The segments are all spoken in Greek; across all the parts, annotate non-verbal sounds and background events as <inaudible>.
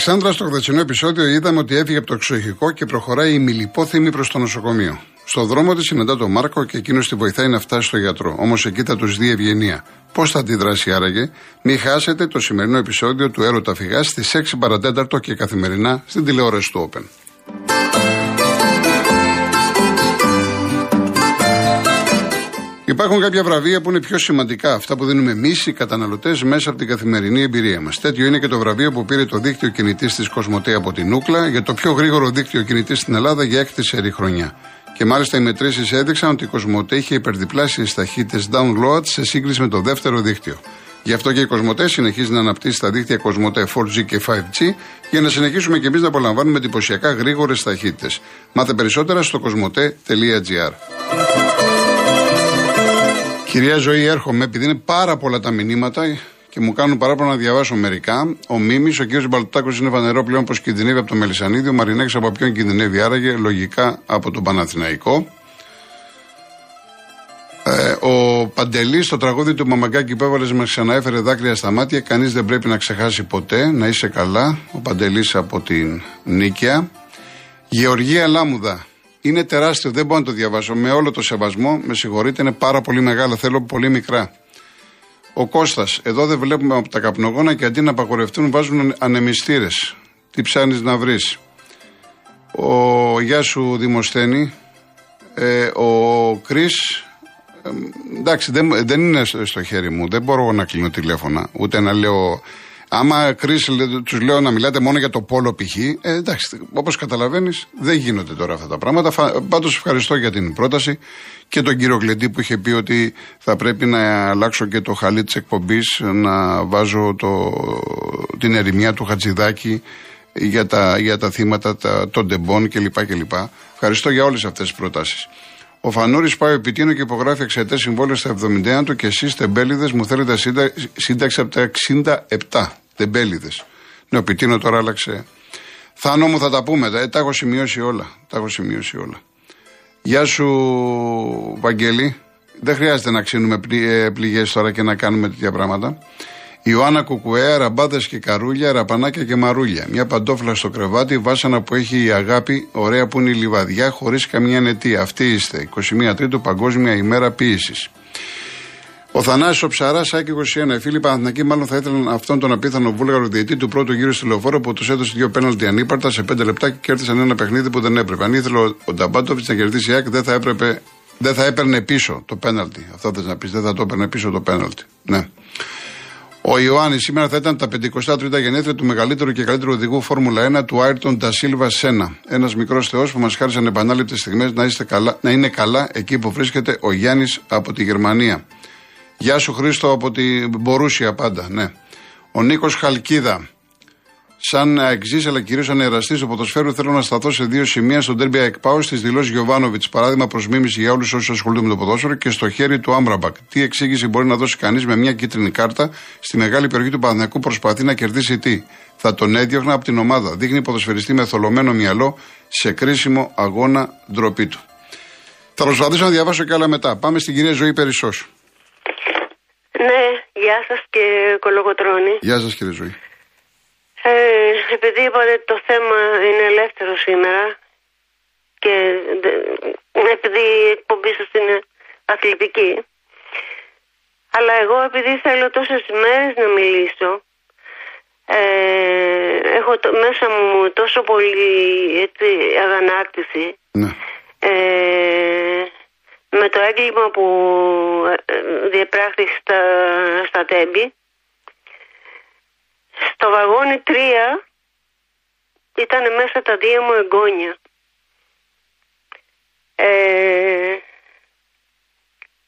Αλεξάνδρας, στο χθεσινό επεισόδιο είδαμε ότι έφυγε από το εξοχικό και προχωράει η μιλιπόθυμη προς το νοσοκομείο. Στο δρόμο της συναντά τον Μάρκο και εκείνος τη βοηθάει να φτάσει στο γιατρό. Όμως εκεί θα τους δει ευγενία. Πώς θα αντιδράσει άραγε, μην χάσετε το σημερινό επεισόδιο του Έρωτα Φυγά στις 6 παρατέταρτο και καθημερινά στην τηλεόραση του Open. Υπάρχουν κάποια βραβεία που είναι πιο σημαντικά, αυτά που δίνουμε εμείς οι καταναλωτές μέσα από την καθημερινή εμπειρία μας. Τέτοιο είναι και το βραβείο που πήρε το δίκτυο κινητής της Κοσμοτέ από την Νούκλα για το πιο γρήγορο δίκτυο κινητής στην Ελλάδα για έκτη σερή χρονιά. Και μάλιστα οι μετρήσεις έδειξαν ότι η Κοσμοτέ είχε υπερδιπλάσιε ταχύτητε download σε σύγκριση με το δεύτερο δίκτυο. Γι' αυτό και η Κοσμοτέ συνεχίζει να αναπτύσσει τα δίκτυα Κοσμοτέ 4G και 5G για να συνεχίσουμε και εμείς να απολαμβάνουμε εντυπωσιακά γρήγορες ταχύτητε. Μάθε περισσότερα στο κοσμοτέ.gr. Κυρία Ζωή, έρχομαι επειδή είναι πάρα πολλά τα μηνύματα και μου κάνουν παράπονα να διαβάσω μερικά. Ο Μίμης, ο κ. Μπαλτάκος είναι φανερό πλέον πως κινδυνεύει από το Μελισανίδη. Ο Μαρινέκη από ποιον κινδυνεύει άραγε, λογικά από τον Παναθηναϊκό. Ε, ο Παντελής, στο τραγούδι του Μαμαγκάκη που έβαλες, μας ξαναέφερε δάκρυα στα μάτια. Κανείς δεν πρέπει να ξεχάσει ποτέ. Να είσαι καλά. Ο Παντελής από την Νίκαια. Γεωργία Λάμουδα. Είναι τεράστιο, δεν μπορώ να το διαβάσω. Με όλο το σεβασμό, με συγχωρείτε, είναι πάρα πολύ μεγάλο. Θέλω πολύ μικρά. Ο Κώστας, εδώ δεν βλέπουμε από τα καπνογόνα και αντί να απαγορευτούν βάζουν ανεμιστήρες. Τι ψάχνεις να βρεις. Ο Γεια σου Δημοσθένη. Ε, ο Κρι. Ε, εντάξει, δεν, δεν είναι στο χέρι μου. Δεν μπορώ να κλείνω τηλέφωνα. Ούτε να λέω Άμα κρίση τους λέω να μιλάτε μόνο για το πόλο π.χ., ε, εντάξει, όπως καταλαβαίνεις, δεν γίνονται τώρα αυτά τα πράγματα. Πάντως ευχαριστώ για την πρόταση και τον κύριο Γλεντή που είχε πει ότι θα πρέπει να αλλάξω και το χαλί της εκπομπής, να βάζω το, την ερημιά του Χατζηδάκη για τα, για τα θύματα τα, των τεμπών κλπ. κλπ. Ευχαριστώ για όλες αυτές τις προτάσεις. Ο Φανούρης πάει επιτείνω και υπογράφει εξαιτέ συμβόλαιο στα 71 του και εσείς τεμπέληδες μου θέλετε σύνταξη από τα 67 τεμπέληδες. Ναι, ο Πιτίνο τώρα άλλαξε. Θάνο μου θα τα πούμε. Ε, τα έχω σημειώσει όλα. Τα έχω σημειώσει όλα. Γεια σου, Βαγγέλη. Δεν χρειάζεται να ξύνουμε ε, πληγές τώρα και να κάνουμε τέτοια πράγματα. Ιωάννα Κουκουέα, ραμπάδε και καρούλια, ραπανάκια και μαρούλια. Μια παντόφλα στο κρεβάτι, βάσανα που έχει η αγάπη, ωραία που είναι η λιβαδιά, χωρίς καμία νετία. Αυτή είστε. 21 Τρίτου Παγκόσμια ημέρα ποιήσης. Ο Θανάσης ο Ψαρά, Άκη 21. Οι φίλοι Παναθηνακοί μάλλον θα ήθελαν αυτόν τον απίθανο βούλγαρο διαιτή του πρώτου γύρου στη λεωφόρο που τους έδωσε δύο πέναλτι ανύπαρτα σε πέντε λεπτά και κέρδισαν ένα παιχνίδι που δεν έπρεπε. Αν ήθελε ο Νταμπάτοβιτς να κερδίσει η Άκη, δεν θα, έπρεπε, δεν θα έπαιρνε πίσω το πέναλτι. Αυτό θες να πεις, δεν θα το έπαιρνε πίσω το πέναλτι. Ναι. Ο Ιωάννης σήμερα θα ήταν τα 53 γενέθλια του μεγαλύτερου και καλύτερου οδηγού Φόρμουλα 1 του Άιρτον Τασίλβα Σένα. Ένας μικρός θεός που μας χάρισαν επανάληπτες στιγμές να, να είναι καλά εκεί που βρίσκεται ο Γιάννης από τη Γερμανία. Γεια σου Χρήστο από την Μπορούσια πάντα, ναι. Ο Νίκος Χαλκίδα. Σαν ΑΕΚτζής, αλλά κυρίως σαν εραστής του ποδοσφαίρου, θέλω να σταθώ σε δύο σημεία στο ντέρμπι ΑΕΚ-ΠΑΟ στις δηλώσεις Γιοβάνοβιτς. Παράδειγμα προς μίμηση για όλους όσους ασχολούνται με το ποδόσφαιρο και στο χέρι του Αμραμπάτ. Τι εξήγηση μπορεί να δώσει κανείς με μια κίτρινη κάρτα; Στη μεγάλη περιοχή του Παναθηναϊκού προσπαθεί να κερδίσει τι; Θα τον έδιωχνα από την ομάδα. Δείχνει ποδοσφαιριστή με θολωμένο μυαλό σε κρίσιμο αγώνα ντροπή του. Θα προσπαθήσω να διαβάσω και άλλα μετά. Πάμε στην κυρία Ζωή Περισσός. Ναι, γεια σας και κολογοτρόνη. Γεια σας κύριε Ζωή. Ε, επειδή είπατε το θέμα είναι ελεύθερο σήμερα και επειδή η εκπομπή σας είναι αθλητική, αλλά εγώ επειδή θέλω τόσες ημέρε να μιλήσω, ε, έχω το, μέσα μου τόσο πολύ έτσι, αγανάκτηση. Ναι. Ε, με το έγκλημα που ε, ε, διεπράχθη στα, στα τέμπη. Στο βαγόνι 3 ήταν μέσα τα δύο μου εγγόνια. Ε,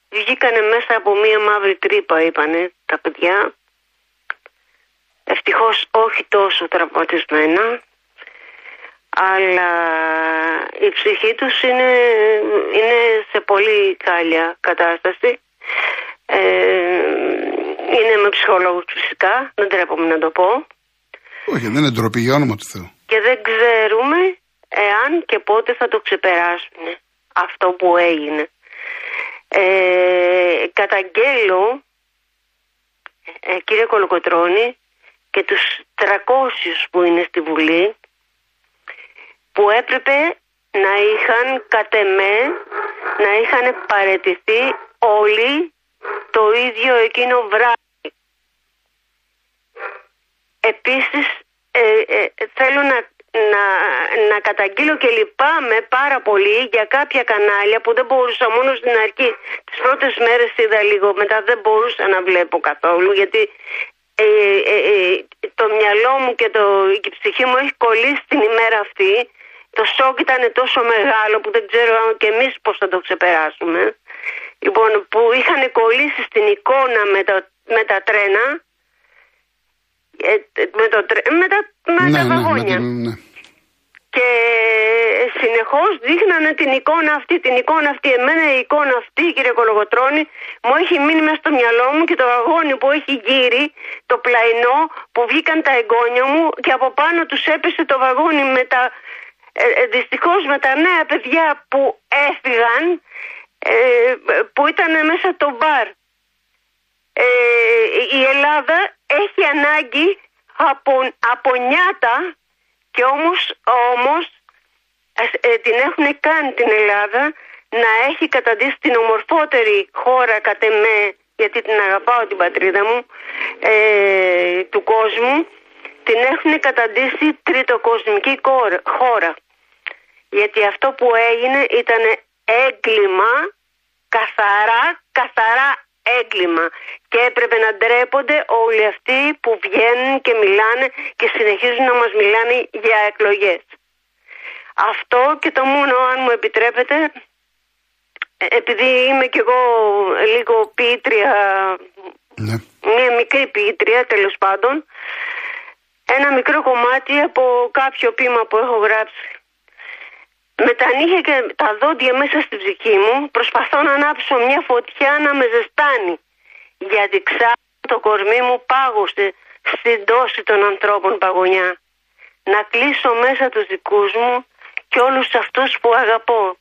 βγήκανε μέσα από μία μαύρη τρύπα είπανε τα παιδιά. Ευτυχώς όχι τόσο τραυματισμένα αλλά η ψυχή τους είναι, είναι σε πολύ κάλια κατάσταση. Ε, είναι με ψυχολόγους φυσικά, δεν τρέπομαι να το πω. Όχι, δεν είναι ντροπή για όνομα του Θεού. Και δεν ξέρουμε εάν και πότε θα το ξεπεράσουν αυτό που έγινε. Ε, καταγγέλω, ε, κύριε Κολοκοτρώνη, και τους 300 που είναι στη Βουλή που έπρεπε να είχαν κατ' εμέ, να είχαν παρετηθεί όλοι το ίδιο εκείνο βράδυ. Επίσης ε, ε, θέλω να, να, να καταγγείλω και λυπάμαι πάρα πολύ για κάποια κανάλια που δεν μπορούσα μόνος στην αρχή. Τις πρώτες μέρες είδα λίγο, μετά δεν μπορούσα να βλέπω καθόλου γιατί ε, ε, ε το μυαλό μου και, το, η ψυχή μου έχει κολλήσει την ημέρα αυτή. Το σοκ ήταν τόσο μεγάλο που δεν ξέρω και εμείς πώς θα το ξεπεράσουμε. Λοιπόν, που είχαν κολλήσει στην εικόνα με, το, με τα τρένα, ε, με, το, με τα, με Ναι, τα ναι, βαγόνια. με την- ναι. Και συνεχώς δείχνανε την εικόνα αυτή, την εικόνα αυτή. Εμένα η εικόνα αυτή, κύριε Κολογοτρώνη, μου έχει μείνει μέσα στο μυαλό μου και το βαγόνι που έχει γύρει, το πλαϊνό που βγήκαν τα εγγόνια μου και από πάνω τους έπεσε το βαγόνι με τα, ε, ε, δυστυχώς με τα νέα παιδιά που έφυγαν, ε, που ήταν μέσα το μπαρ. Ε, η Ελλάδα έχει ανάγκη από, από νιάτα και όμως, όμως ας- ε, την έχουν κάνει την Ελλάδα να έχει καταντήσει την ομορφότερη χώρα κατ' εμέ, γιατί την αγαπάω την πατρίδα μου, ε, του κόσμου, την έχουν καταντήσει τριτοκοσμική κόρα- χώρα. Γιατί αυτό που έγινε ήταν έγκλημα, καθαρά, καθαρά έγκλημα. Και έπρεπε να ντρέπονται όλοι αυτοί που βγαίνουν και μιλάνε και συνεχίζουν να μας μιλάνε για εκλογές. Αυτό και το μόνο, αν μου επιτρέπετε, ε, επειδή είμαι κι εγώ λίγο ποιήτρια, Ναι. μια μικρή ποιήτρια τέλος πάντων, ένα μικρό κομμάτι από κάποιο ποίημα που έχω γράψει. Με τα νύχια και τα δόντια μέσα στη ψυχή μου προσπαθώ να ανάψω μια φωτιά να με ζεστάνει. Γιατί ξάπλω το κορμί μου πάγωσε στην τόση των ανθρώπων παγωνιά. Να κλείσω μέσα τους δικούς μου και όλους αυτούς που αγαπώ.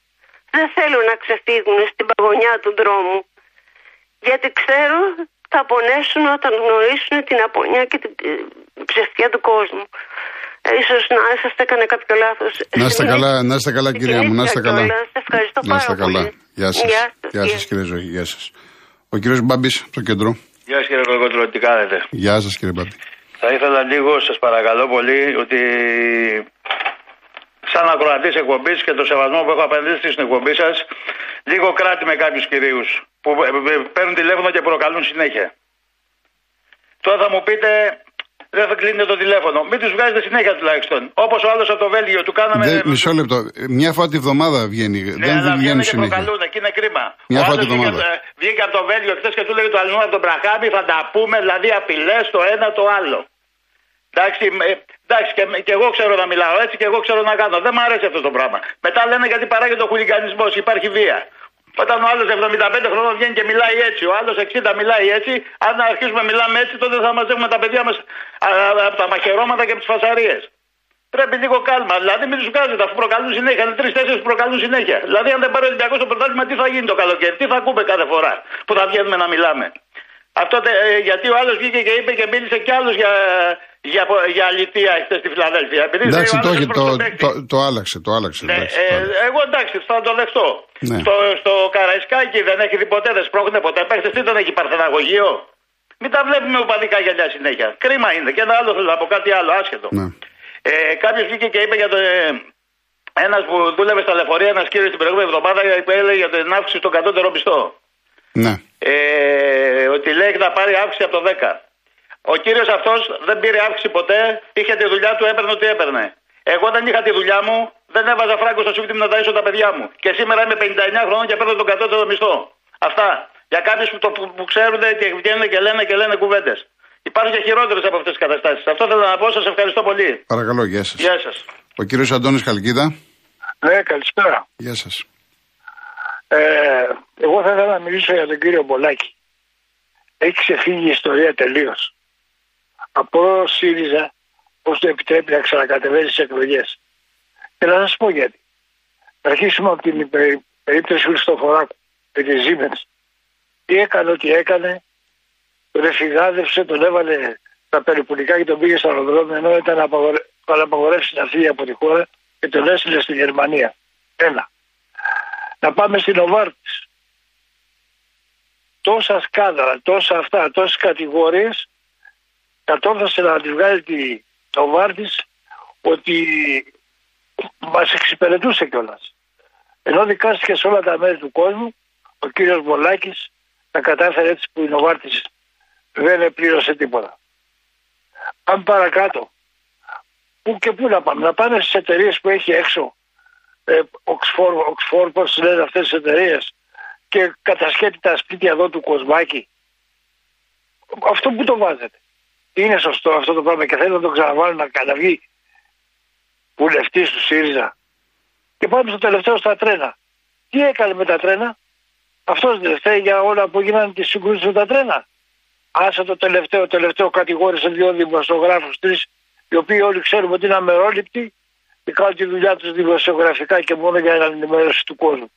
Δεν θέλω να ξεφύγουν στην παγωνιά του δρόμου. Γιατί ξέρω θα πονέσουν όταν γνωρίσουν την απονιά και την ε, ψευτιά του κόσμου. Ε, Ίσως να σας έκανε κάποιο λάθος. Να είστε καλά, να είστε καλά κυρία μου, να είστε καλά. Κιόλας. Ευχαριστώ Να πάρα είστε καλά. πολύ. Γεια σας. Γεια Γεια σας. σας κύριε Ζωή, γεια σας. Ο κύριος Μπάμπης από το κέντρο. Γεια σας κύριε Κολοκότρο, τι κάνετε; Γεια σας κύριε Μπάμπη. Θα ήθελα λίγο, σας παρακαλώ πολύ, ότι σαν ακροατής εκπομπής και το σεβασμό που έχω απαντήσει στην εκπομπή σας, λίγο κράτη με κάποιους κυρίους που ε, ε, παίρνουν τηλέφωνο και προκαλούν συνέχεια. Τώρα θα μου πείτε, δεν θα κλείνετε το τηλέφωνο. Μην τους βγάζετε συνέχεια τουλάχιστον. Όπως ο άλλος από το Βέλγιο του κάναμε... Δεν, μισό λεπτό. Μια φορά τη βδομάδα βγαίνει. Ναι, δεν αλλά βγαίνουν βγαίνουν και συνέχεια. προκαλούν και είναι κρίμα. Μια Ο φορά άλλος τη βδομάδα. Βγήκε, ε, βγήκε από το Βέλγιο χθες και του λέει το αλλού από τον Μπραχάμι, θα τα πούμε, δηλαδή απειλές το ένα το άλλο. Εντάξει, ε, εντάξει και, και εγώ ξέρω να μιλάω έτσι και εγώ ξέρω να κάνω. Δεν μου αρέσει αυτό το πράγμα. Μετά λένε γιατί παράγεται ο χουλιγανισμός, υπάρχει βία. Όταν ο άλλος 75 χρόνων βγαίνει και μιλάει έτσι, ο άλλος 60 μιλάει έτσι, αν αρχίσουμε να μιλάμε έτσι, τότε θα μαζεύουμε τα παιδιά μας από τα μαχαιρώματα και από τις φασαρίες. Πρέπει λίγο κάλμα. Δηλαδή μην τους βγάζετε αφού προκαλούν συνέχεια. Είναι τρει-τέσσερι που προκαλούν συνέχεια. Δηλαδή αν δεν πάρει ο Ολυμπιακός το πρωτάθλημα, τι θα γίνει το καλοκαίρι, τι θα ακούμε κάθε φορά που θα βγαίνουμε να μιλάμε. Αυτό τε- ε, γιατί ο άλλος βγήκε και είπε και μίλησε κι άλλος για, για, για αλητία χθε στη Φιλαδέλφια. Επειδή Εντάξει, λέει ο το, άλλος έχει, προς το, τον παίκτη. το, το άλλαξε, το άλλαξε. Ναι, εντάξει, ε, το άλλαξε. εγώ εντάξει, θα το δεχτώ. Ναι. Στο, στο Καραϊσκάκι δεν έχει δει ποτέ, δεν σπρώχνει ποτέ. Παίχτε τι δεν έχει παρθεναγωγείο. Μην τα βλέπουμε οπαδικά γυαλιά συνέχεια. Κρίμα είναι. Και ένα άλλο θέλω να πω κάτι άλλο, άσχετο. Ναι. Ε, Κάποιος βγήκε και είπε για το. Ε, ένας που δούλευε στα λεωφορεία, ένας κύριος την προηγούμενη εβδομάδα που έλεγε για την αύξηση στον κατώτερο μισθό. Ναι. Ε, ότι λέει να πάρει αύξηση από το 10. Ο κύριος αυτός δεν πήρε αύξηση ποτέ, είχε τη δουλειά του, έπαιρνε ό,τι έπαιρνε. Εγώ δεν είχα τη δουλειά μου, δεν έβαζα φράγκο στο σπίτι μου να ταΐσω τα παιδιά μου. Και σήμερα είμαι 59 χρόνων και παίρνω τον κατώτερο μισθό. Αυτά. Για κάποιους που, το, που, που ξέρουν και βγαίνουν και λένε και λένε κουβέντες. Υπάρχουν και χειρότερες από αυτές τις καταστάσεις. Αυτό θέλω να πω. Σας ευχαριστώ πολύ. Παρακαλώ, γεια σας. Γεια σας. Ο κύριος Αντώνης Καλκίδα. Ναι, καλησπέρα. Γεια σας. Ε, εγώ θα ήθελα να μιλήσω για τον κύριο Μπολάκη. Έχει ξεφύγει η ιστορία τελείως. Από ΣΥΡΙΖΑ πώς το επιτρέπει να ξανακατεβαίνει στις εκλογές. Και να σα πω γιατί. Να αρχίσουμε από την περί- περίπτωση Χριστοφοράκου με τη Siemens. Τι έκανε, ό,τι έκανε, τον εφηγάδευσε, τον έβαλε τα περιπολικά και τον πήγε στο αεροδρόμιο ενώ ήταν απαγορεύσει να φύγει από τη χώρα και τον έστειλε στη Γερμανία. Ένα. Να πάμε στην Οβάρτης. Τόσα σκάνδαλα, τόσα αυτά, τόσες κατηγορίες κατόρθωσε να της βγάλει τη Οβάρτης ότι μας εξυπηρετούσε κιόλας. Ενώ δικάστηκε σε όλα τα μέρη του κόσμου, ο κύριος Μπολάκη τα κατάφερε έτσι που η Νοβάρτης δεν πλήρωσε τίποτα. Πάμε παρακάτω. Πού και πού να πάμε. Να πάνε στις εταιρείες που έχει έξω. Ε, Oxford, Oxford πώς λένε αυτές τις εταιρείες και κατασχέτει τα σπίτια εδώ του Κοσμάκη. Αυτό που το βάζετε. Είναι σωστό αυτό το πράγμα και θέλει να το ξαναβάλουν να καταβγεί βουλευτής του ΣΥΡΙΖΑ. Και πάμε στο τελευταίο στα τρένα. Τι έκανε με τα τρένα; Αυτός δεν φταίει για όλα που γίνανε τις συγκρούσεις με τα τρένα. Άσε το τελευταίο, τελευταίο κατηγόρησε δύο δημοσιογράφους, τρεις, οι οποίοι όλοι ξέρουμε ότι είναι αμερόληπτοι και κάνουν τη δουλειά τους δημοσιογραφικά και μόνο για να ενημέρωση του κόσμου.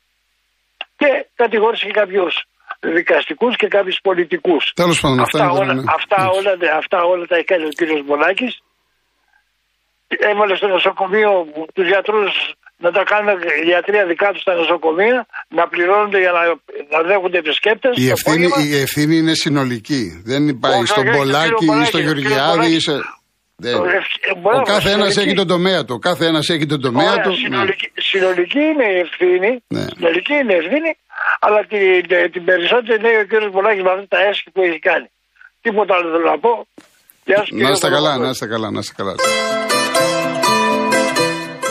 Και κατηγόρησε και κάποιους δικαστικούς και κάποιους πολιτικούς. Τέλος πάντων, αυτά, όλα, αυτά, όλα, αυτά όλα τα έκανε ο κύριος Μπολάκη. Έβαλε στο νοσοκομείο τους γιατρούς να τα κάνουν ιατρία δικά τους στα νοσοκομεία, να πληρώνονται για να, να δέχονται επισκέπτε. Η, ευθύνη, η ευθύνη είναι συνολική. Δεν υπάρχει στον Πολάκη ή στο Γεωργιάδη. Σε... Δεν. Ο κάθε ένας έχει τον τομέα του. Ο κάθε ένας έχει τον τομέα Ωραία, του. Συνολική, ναι. συνολική είναι η ευθύνη. Ναι. Συνολική είναι η ευθύνη. Αλλά την, την περισσότερη λέει ο κ. Πολάκη με αυτά τα έσχη που έχει κάνει. Τίποτα άλλο θέλω να πω. Γεια να είστε καλά, να είστε καλά, να είστε καλά.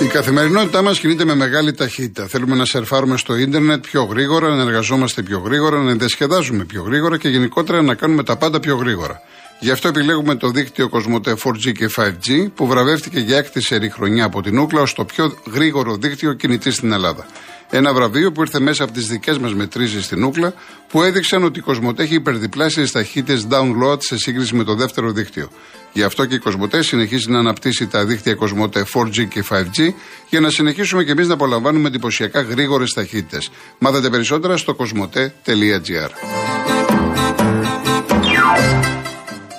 Η καθημερινότητά μας κινείται με μεγάλη ταχύτητα. Θέλουμε να σερφάρουμε στο ίντερνετ πιο γρήγορα, να εργαζόμαστε πιο γρήγορα, να διασκεδάζουμε πιο γρήγορα και γενικότερα να κάνουμε τα πάντα πιο γρήγορα. Γι' αυτό επιλέγουμε το δίκτυο Κοσμοτέ 4G και 5G που βραβεύτηκε για έκτη σερή χρονιά από την Ούκλα ως το πιο γρήγορο δίκτυο κινητή στην Ελλάδα. Ένα βραβείο που ήρθε μέσα από τις δικές μας μετρήσεις στην Ούκλα που έδειξαν ότι η Κοσμοτέ έχει υπερδιπλάσιες ταχύτητες download σε σύγκριση με το δεύτερο δίκτυο. Γι' αυτό και η Κοσμοτέ συνεχίζει να αναπτύσσει τα δίκτυα Κοσμοτέ 4G και 5G για να συνεχίσουμε και εμείς να απολαμβάνουμε εντυπωσιακά γρήγορες ταχύτητες. Μάθετε περισσότερα στο κοσμοτέ.gr.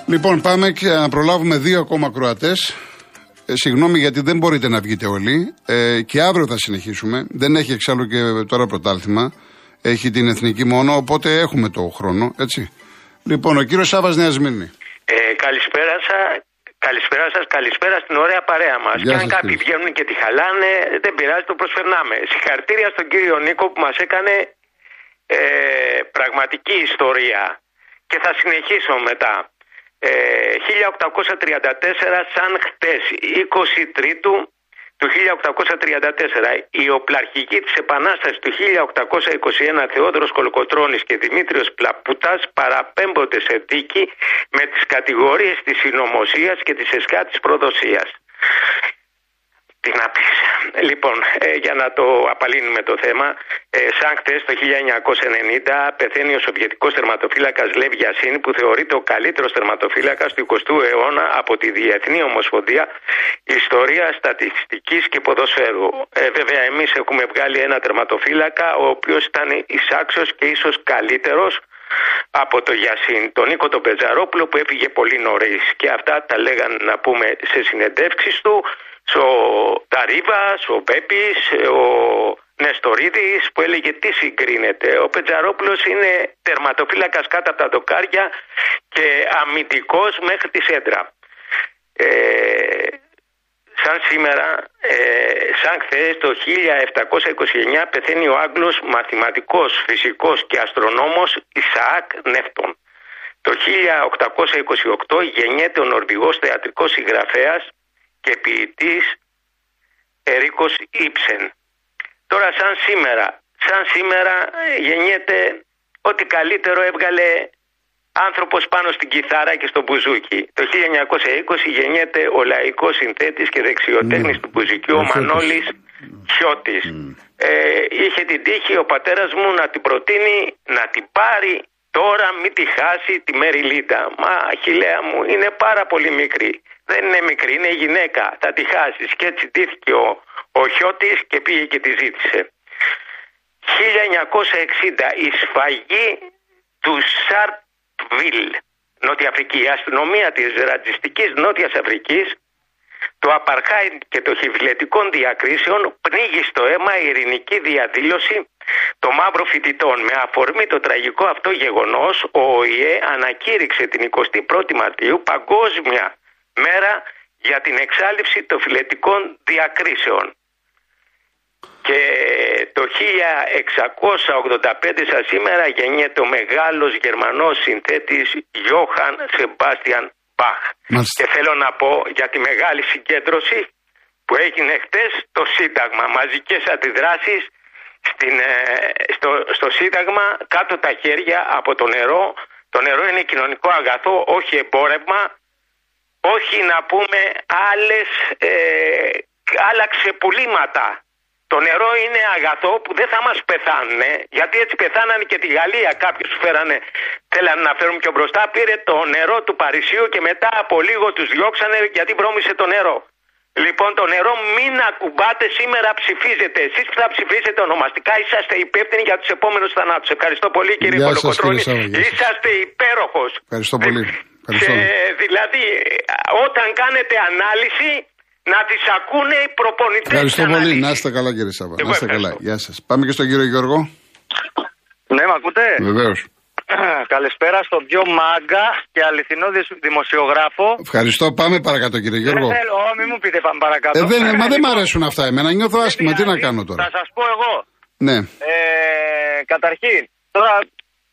Λοιπόν, πάμε και να προλάβουμε δύο ακόμα Κροατέ. Ε, συγγνώμη γιατί δεν μπορείτε να βγείτε όλοι. Ε, και αύριο θα συνεχίσουμε. Δεν έχει εξάλλου και τώρα πρωτάθλημα. Έχει την εθνική μόνο, οπότε έχουμε το χρόνο, έτσι. Λοιπόν, ο κύριος Σάβα Νέα Σμύρνη. Ε, καλησπέρα σα. Καλησπέρα σας, καλησπέρα στην ωραία παρέα μας. Και αν κάποιοι βγαίνουν και τη χαλάνε, δεν πειράζει, το προσφερνάμε. Συγχαρητήρια στον κύριο Νίκο που μας έκανε ε, πραγματική ιστορία. Και θα συνεχίσω μετά. 1834 ε, σαν χτες 23 του 1834 η οπλαρχική της Επανάστασης του 1821 Θεόδωρος Κολοκοτρώνης και Δημήτριος Πλαπουτάς παραπέμπονται σε δίκη με τις κατηγορίες της συνωμοσίας και της εσκάτης προδοσίας. Τι να πεις. Λοιπόν, ε, για να το απαλύνουμε το θέμα, ε, σαν χτες το 1990 πεθαίνει ο Σοβιετικός τερματοφύλακας Λεύ Γιασίν που θεωρείται ο καλύτερος τερματοφύλακας του 20ου αιώνα από τη Διεθνή Ομοσπονδία Ιστορίας Στατιστικής και Ποδοσφαίρου. Ε, βέβαια εμείς έχουμε βγάλει ένα τερματοφύλακα ο οποίος ήταν εισάξιος και ίσως καλύτερος από το Γιασίν, τον Νίκο τον Πετζαρόπουλο που έφυγε πολύ νωρίς. Και αυτά τα λέγαν να πούμε σε συνεντεύξεις του ο Ταρίβα, ο Πέπης, ο Νεστορίδης που έλεγε τι συγκρίνεται. Ο Πετζαρόπουλος είναι τερματοφύλακας κάτω από τα δοκάρια και αμυντικός μέχρι τη σέντρα. Ε, σαν σήμερα, ε, σαν χθες το 1729 πεθαίνει ο Άγγλος μαθηματικός, φυσικός και αστρονόμος Ισαάκ Νεύτων. Το 1828 γεννιέται ο Νορβηγός θεατρικός συγγραφέας και ποιητής Ερίκος Ήψεν. Τώρα σαν σήμερα, σαν σήμερα ε, γεννιέται ό,τι καλύτερο έβγαλε άνθρωπος πάνω στην κιθάρα και στο μπουζούκι. Το 1920 γεννιέται ο λαϊκός συνθέτης και δεξιοτέχνης mm. του μπουζουκιού, ο Μανώλης Χιώτης. Ε, είχε την τύχη ο πατέρας μου να την προτείνει να την πάρει τώρα μην τη χάσει τη Μεριλίτα. Μα χιλέα μου είναι πάρα πολύ μικρή. Δεν είναι μικρή, είναι γυναίκα. Θα τη χάσεις. Και έτσι ντύθηκε ο, ο Χιώτης και πήγε και τη ζήτησε. 1960 η σφαγή του Σαρτβίλ. Νότια Αφρική. Η αστυνομία της ρατσιστικής Νότιας Αφρικής το απαρχάιν και το χιβλετικών διακρίσεων πνίγει στο αίμα η ειρηνική διαδήλωση των μαύρων φοιτητών. Με αφορμή το τραγικό αυτό γεγονός, ο ΟΗΕ ανακήρυξε την 21η Μαρτίου παγκόσμια μέρα για την εξάλληψη των φιλετικών διακρίσεων. Και το 1685 σα σήμερα γεννιέται ο μεγάλος Γερμανός συνθέτης Γιώχαν Σεμπάστιαν Μπαχ. Και θέλω να πω για τη μεγάλη συγκέντρωση που έγινε χτες το Σύνταγμα. Μαζικές αντιδράσεις στην, ε, στο, στο Σύνταγμα κάτω τα χέρια από το νερό. Το νερό είναι κοινωνικό αγαθό, όχι εμπόρευμα. Όχι να πούμε άλλες, ε, άλλα ξεπουλήματα το νερό είναι αγαθό που δεν θα μας πεθάνουν, γιατί έτσι πεθάνανε και τη Γαλλία. Κάποιους που φέρανε, θέλανε να φέρουν πιο μπροστά, πήρε το νερό του Παρισίου και μετά από λίγο τους διώξανε γιατί βρώμησε το νερό. Λοιπόν, το νερό μην ακουμπάτε σήμερα ψηφίζετε. Εσείς που θα ψηφίσετε ονομαστικά είσαστε υπεύθυνοι για τους επόμενους θανάτους. Ευχαριστώ πολύ κύριε Κολοκοτρόνη. Είσαστε υπέροχος. Ευχαριστώ πολύ. Ευχαριστώ. δηλαδή, όταν κάνετε ανάλυση, να τις ακούνε οι προπονητές. Ευχαριστώ πολύ. Να είστε καλά, κύριε Σάβα. Να είστε καλά. Γεια σας. Πάμε και στον κύριο Γιώργο. Ναι, με ακούτε; Βεβαίως. <clears throat> Καλησπέρα στον πιο μάγκα και αληθινό δημοσιογράφο. Ευχαριστώ. Πάμε παρακάτω, κύριε Γιώργο. Δεν θέλω, μην μου πείτε πάμε παρακάτω. Ε, δεν, μα δεν μ' αρέσουν αυτά εμένα. Νιώθω άσχημα. Τι να κάνω τώρα; Θα σας πω εγώ. Ναι. Ε, καταρχήν, τώρα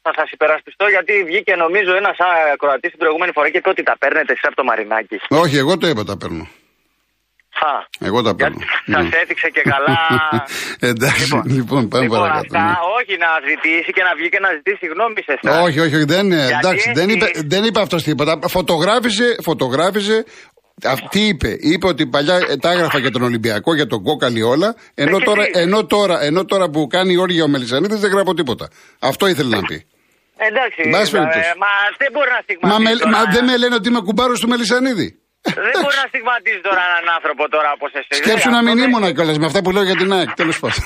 θα σας υπερασπιστώ γιατί βγήκε νομίζω ένας ακροατή την προηγούμενη φορά και είπε ότι τα παίρνετε εσείς από το Μαρινάκι. Όχι, εγώ το είπα τα παίρνω. Α, Εγώ τα παίρνω. Σας Ναι. έθιξε και καλά. <laughs> Εντάξει, Λοιπόν, λοιπόν, πάμε λοιπόν, παρακάτω. αυτά, ναι. όχι να ζητήσει και να βγει και να ζητήσει συγγνώμη σε εσάς. Όχι, όχι, όχι, δεν, Γιατί εντάξει, δεν, έτσι- είπε, δεν είπε αυτός τίποτα. Φωτογράφησε, φωτογράφησε. Αυτή είπε, είπε ότι παλιά ε, τα έγραφα για τον Ολυμπιακό, για τον Κόκαλη όλα. Ενώ Ε, και τώρα, τι; ενώ, τώρα, ενώ τώρα που κάνει όργια ο Μελισανίδης δεν γράφω τίποτα. Αυτό ήθελε να πει. Εντάξει, Μπας ε, περιπτώσει. μα δεν μπορεί να Μα, στιγματίσει. με, τώρα, μα δεν με λένε ότι είμαι κουμπάρος του Μελισανίδη. δεν μπορεί να στιγματίζει τώρα έναν άνθρωπο τώρα όπως εσύ. Σκέψου Δεν- να μην αυτό δεν- ήμουν κιόλας με αυτά που λέω για την ΑΕΚ. Τέλος πάντων.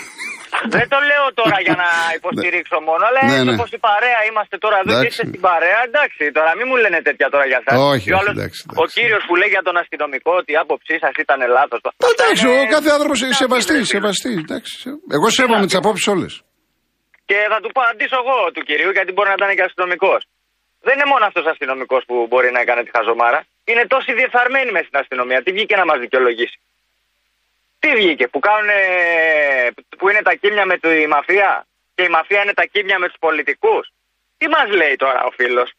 Δεν το λέω τώρα για να υποστηρίξω μόνο, αλλά Ναι, έτσι ναι. όπως η παρέα είμαστε τώρα εδώ και Εντάξει. είστε στην παρέα, εντάξει, τώρα μην μου λένε τέτοια τώρα για σας. Όχι, Και ο όχι, άλλος- εντάξει, Ο εντάξει. κύριος που λέει για τον αστυνομικό ότι η άποψή σας ήταν λάθος. Εντάξει, Αυτά ο είναι- κάθε άνθρωπος σεβαστής, είναι- σεβαστής. εντάξει. Εγώ σέβομαι τις απόψεις όλες. Και θα του απαντήσω εγώ του κυρίου, γιατί μπορεί να ήταν και αστυνομικός. Δεν είναι μόνο αυτός αστυνομικός που μπορεί να έκανε τη χαζομάρα. Είναι τόσοι διεφθαρμένοι μες στην αστυνομία. Τι βγήκε να μας δικαιολογήσει; Τι βγήκε, που, κάνουν, που είναι τα κύμια με τη μαφία; Και η μαφία είναι τα κύμια με τους πολιτικούς; Τι μας λέει τώρα ο φίλος;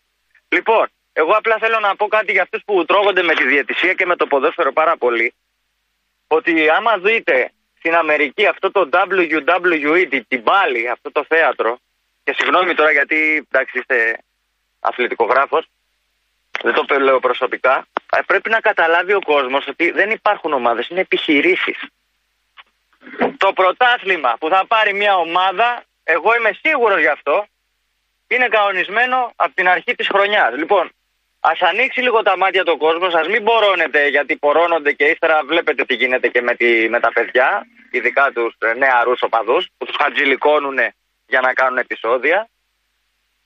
Λοιπόν, εγώ απλά θέλω να πω κάτι για αυτούς που τρώγονται με τη διαιτησία και με το ποδόσφαιρο πάρα πολύ. Ότι άμα δείτε στην Αμερική αυτό το WWE, την, την πάλι, αυτό το θέατρο, και συγγνώμη τώρα γιατί εντάξει είστε αθλητικογράφος, δεν το λέω προσωπικά, ε, πρέπει να καταλάβει ο κόσμος ότι δεν υπάρχουν ομάδες, είναι επιχειρήσεις. Το πρωτάθλημα που θα πάρει μια ομάδα, εγώ είμαι σίγουρος γι' αυτό, είναι κανονισμένο από την αρχή της χρονιάς. Λοιπόν, Α ανοίξει λίγο τα μάτια του κόσμος, ας μην μπορώνετε γιατί πορώνονται και ύστερα βλέπετε τι γίνεται και με, τη, με τα παιδιά, ειδικά τους νεαρού οπαδούς που τους χατζηλικώνουν για να κάνουν επεισόδια.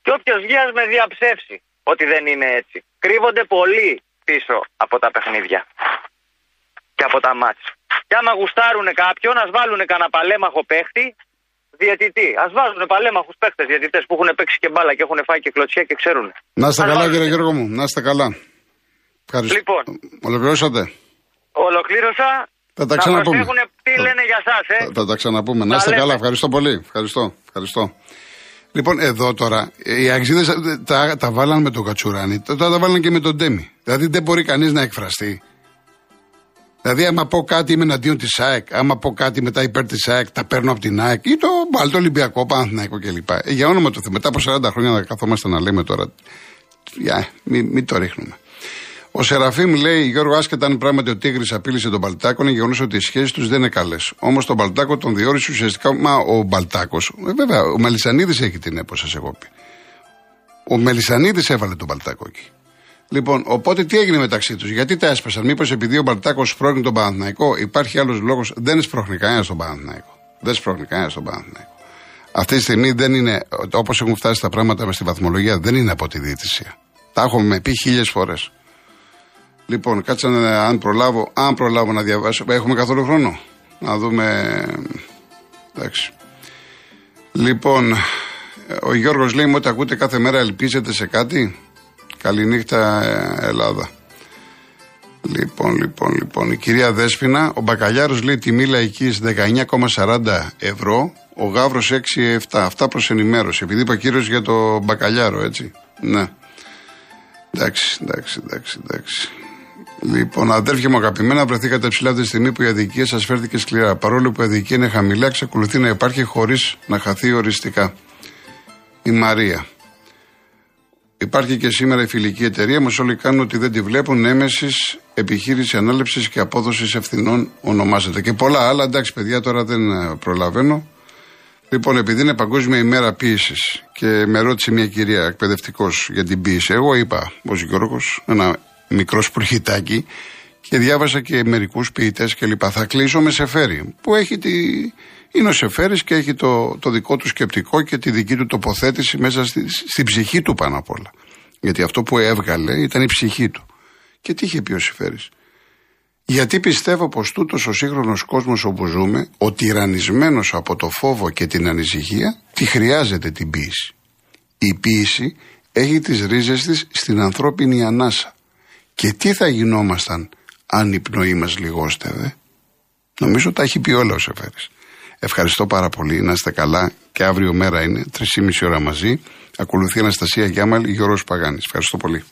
Και όποιος βγει ας με διαψεύσει ότι δεν είναι έτσι. Κρύβονται πολύ πίσω από τα παιχνίδια και από τα μάτια. Και άμα γουστάρουν κάποιον, ας βάλουν κανένα παλέμαχο παίχτη διαιτητή. Α βάζουν παλέμαχου παίχτε διαιτητές που έχουν παίξει και μπάλα και έχουν φάει και κλωτσιά και ξέρουν. Να είστε Ας καλά, βάλουν- κύριε Γιώργο μου. Να είστε καλά. Ευχαριστώ. Λοιπόν. Ολοκληρώσατε; Ολοκλήρωσα. Θα τα Να ξαναπούμε. προσέχουν τι λένε για εσά, ε. Θα, θα τα ξαναπούμε. Να Τα είστε λέμε. καλά. Ευχαριστώ πολύ. Ευχαριστώ. Ευχαριστώ. Λοιπόν, εδώ τώρα, οι αξίδε τα, τα βάλαν με τον Κατσουράνη, τώρα τα βάλαν και με τον Ντέμι. Δηλαδή δεν μπορεί κανείς να εκφραστεί. Δηλαδή, άμα πω κάτι είμαι εναντίον της ΑΕΚ, άμα πω κάτι μετά υπέρ της ΑΕΚ, τα παίρνω από την ΑΕΚ ή το άλλο το Ολυμπιακό, Παναθηναϊκό κλπ. Ε, για όνομα του Θεού, μετά από 40 χρόνια να καθόμαστε να λέμε τώρα. Για, μην, μην το ρίχνουμε. Ο Σεραφείμ λέει: Γιώργο, άσχετα αν πράγματι ο Τίγρης απείλησε τον Παλτάκο, είναι γεγονός ότι οι σχέσεις τους δεν είναι καλές. Όμως τον Παλτάκο τον διόρισε ουσιαστικά. Μα ο Μπαλτάκος, ε, βέβαια, ο Μελισανίδης έχει την έπο, σας έχω πει. Ο Μελισανίδης έβαλε τον Παλτάκο εκεί. Λοιπόν, οπότε τι έγινε μεταξύ τους, γιατί τα έσπασαν, Μήπως επειδή ο Μπαλτάκο σπρώχνει τον Παναθηναϊκό, υπάρχει άλλος λόγος, δεν σπρώχνει κανένας τον Παναθηναϊκό. Δεν σπρώχνει κανένας τον Παναθηναϊκό. Αυτή τη στιγμή δεν είναι, όπως έχουν φτάσει τα πράγματα με στη βαθμολογία, δεν είναι από τη διαιτησία. Τα έχουμε πει χίλιες φορές. Λοιπόν, κάτσε να, αν προλάβω, αν προλάβω να διαβάσω. Έχουμε καθόλου χρόνο; Να δούμε. Εντάξει. Λοιπόν, ο Γιώργος λέει μου ότι ακούτε κάθε μέρα ελπίζετε σε κάτι. Καληνύχτα, ε, Ελλάδα. Λοιπόν, λοιπόν, λοιπόν. Η κυρία Δέσποινα, ο Μπακαλιάρος λέει τιμή λαϊκής 19,40 ευρώ, ο Γαύρος 6,7. Αυτά προς ενημέρωση. Επειδή είπα κύριος για το Μπακαλιάρο, έτσι. Ναι. Εντάξει, εντάξει, εντάξει, εντάξει. Λοιπόν, αδέρφια μου αγαπημένα, βρεθήκατε ψηλά από τη στιγμή που η αδικία σας φέρθηκε σκληρά. Παρόλο που η αδικία είναι χαμηλά, εξακολουθεί να υπάρχει χωρίς να χαθεί οριστικά. Η Μαρία. Υπάρχει και σήμερα η φιλική εταιρεία, μας όλοι κάνουν ότι δεν τη βλέπουν. Έμεση επιχείρηση ανάληψης και απόδοσης ευθυνών ονομάζεται. Και πολλά άλλα, εντάξει παιδιά, τώρα δεν ε, προλαβαίνω. Λοιπόν, επειδή είναι Παγκόσμια ημέρα ποιήση και με ρώτησε μια κυρία εκπαιδευτικός για την ποιήση, εγώ είπα ω Γιώργος ένα μικρό σπουργητάκι και διάβασα και μερικούς ποιητές κλπ. Θα κλείσω με Σεφέρι, που έχει τη... είναι ο Σεφέρη και έχει το, το δικό του σκεπτικό και τη δική του τοποθέτηση μέσα στη, στην ψυχή του πάνω απ' όλα. Γιατί αυτό που έβγαλε ήταν η ψυχή του. Και τι είχε πει ο Σεφέρης. Γιατί πιστεύω πως τούτος ο σύγχρονος κόσμος όπου ζούμε, ο τυραννισμένος από το φόβο και την ανησυχία, τη χρειάζεται την ποίηση. Η ποίηση έχει τις ρίζες της στην ανθρώπινη ανάσα. Και τι θα γινόμασταν αν η πνοή μας λιγόστευε. Νομίζω τα έχει πει όλα ο Σεφέρης. Ευχαριστώ πάρα πολύ, να είστε καλά και αύριο μέρα είναι, 3,5 ώρα μαζί. Ακολουθεί η Αναστασία Γιάμαλ, Γιώργος Παγάνης. Ευχαριστώ πολύ.